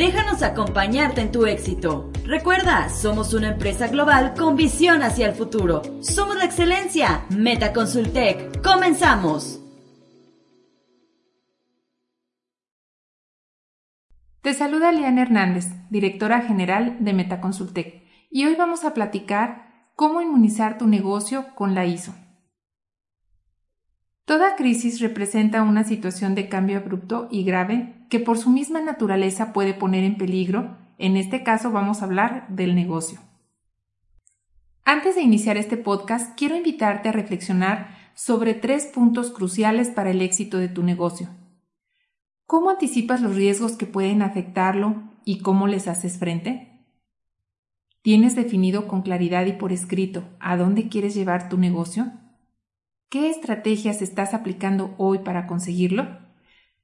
Déjanos acompañarte en tu éxito. Recuerda, somos una empresa global con visión hacia el futuro. Somos la excelencia. Meta Consultec. Comenzamos. Te saluda Liana Hernández, directora general de Metaconsultec, y hoy vamos a platicar cómo inmunizar tu negocio con la ISO. Toda crisis representa una situación de cambio abrupto y grave que por su misma naturaleza puede poner en peligro, en este caso vamos a hablar del negocio. Antes de iniciar este podcast, quiero invitarte a reflexionar sobre tres puntos cruciales para el éxito de tu negocio. ¿Cómo anticipas los riesgos que pueden afectarlo y cómo les haces frente? ¿Tienes definido con claridad y por escrito a dónde quieres llevar tu negocio? ¿Qué estrategias estás aplicando hoy para conseguirlo?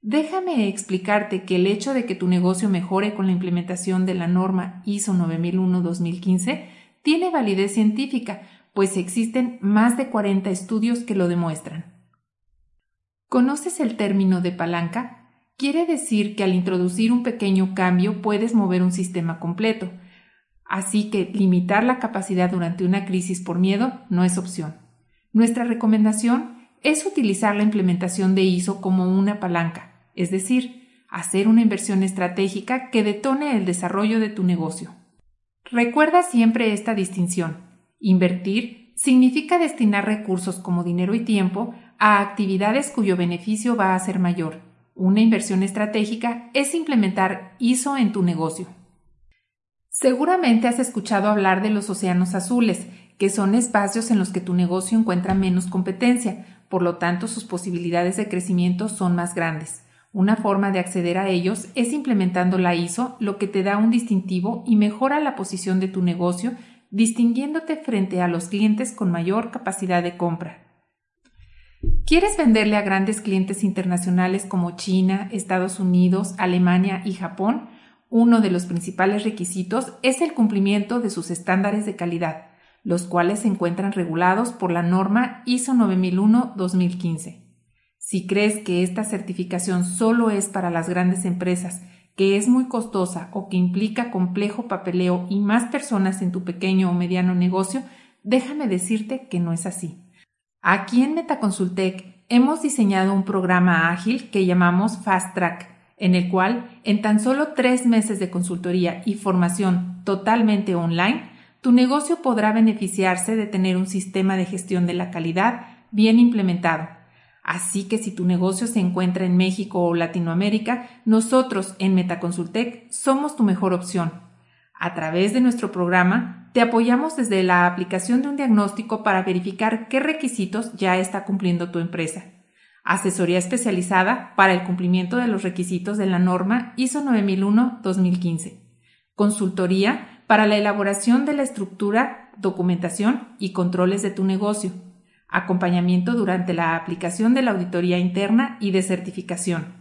Déjame explicarte que el hecho de que tu negocio mejore con la implementación de la norma ISO 9001-2015 tiene validez científica, pues existen más de 40 estudios que lo demuestran. ¿Conoces el término de palanca? Quiere decir que al introducir un pequeño cambio puedes mover un sistema completo, así que limitar la capacidad durante una crisis por miedo no es opción. Nuestra recomendación es utilizar la implementación de ISO como una palanca, es decir, hacer una inversión estratégica que detone el desarrollo de tu negocio. Recuerda siempre esta distinción. Invertir significa destinar recursos como dinero y tiempo a actividades cuyo beneficio va a ser mayor. Una inversión estratégica es implementar ISO en tu negocio. Seguramente has escuchado hablar de los océanos azules, que son espacios en los que tu negocio encuentra menos competencia, por lo tanto sus posibilidades de crecimiento son más grandes. Una forma de acceder a ellos es implementando la ISO, lo que te da un distintivo y mejora la posición de tu negocio, distinguiéndote frente a los clientes con mayor capacidad de compra. ¿Quieres venderle a grandes clientes internacionales como China, Estados Unidos, Alemania y Japón? Uno de los principales requisitos es el cumplimiento de sus estándares de calidad los cuales se encuentran regulados por la norma ISO 9001-2015. Si crees que esta certificación solo es para las grandes empresas, que es muy costosa o que implica complejo papeleo y más personas en tu pequeño o mediano negocio, déjame decirte que no es así. Aquí en Metaconsultec hemos diseñado un programa ágil que llamamos Fast Track, en el cual, en tan solo tres meses de consultoría y formación totalmente online, tu negocio podrá beneficiarse de tener un sistema de gestión de la calidad bien implementado. Así que si tu negocio se encuentra en México o Latinoamérica, nosotros en Metaconsultec somos tu mejor opción. A través de nuestro programa, te apoyamos desde la aplicación de un diagnóstico para verificar qué requisitos ya está cumpliendo tu empresa. Asesoría especializada para el cumplimiento de los requisitos de la norma ISO 9001-2015. Consultoría para la elaboración de la estructura, documentación y controles de tu negocio, acompañamiento durante la aplicación de la auditoría interna y de certificación.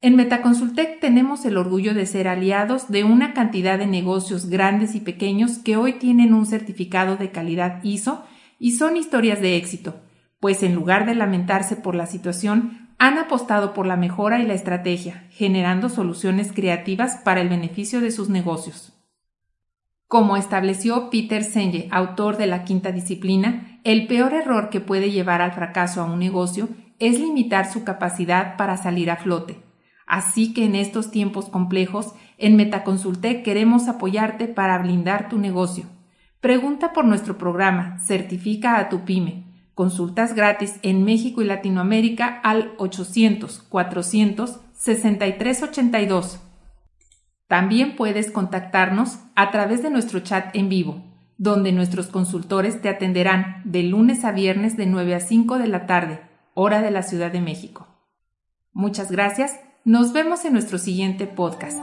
En Metaconsultec tenemos el orgullo de ser aliados de una cantidad de negocios grandes y pequeños que hoy tienen un certificado de calidad ISO y son historias de éxito, pues en lugar de lamentarse por la situación, han apostado por la mejora y la estrategia, generando soluciones creativas para el beneficio de sus negocios. Como estableció Peter Senge, autor de la quinta disciplina, el peor error que puede llevar al fracaso a un negocio es limitar su capacidad para salir a flote. Así que en estos tiempos complejos, en Metaconsultec queremos apoyarte para blindar tu negocio. Pregunta por nuestro programa Certifica a tu pyme. Consultas gratis en México y Latinoamérica al 800 400 6382. También puedes contactarnos a través de nuestro chat en vivo, donde nuestros consultores te atenderán de lunes a viernes de 9 a 5 de la tarde, hora de la Ciudad de México. Muchas gracias. Nos vemos en nuestro siguiente podcast.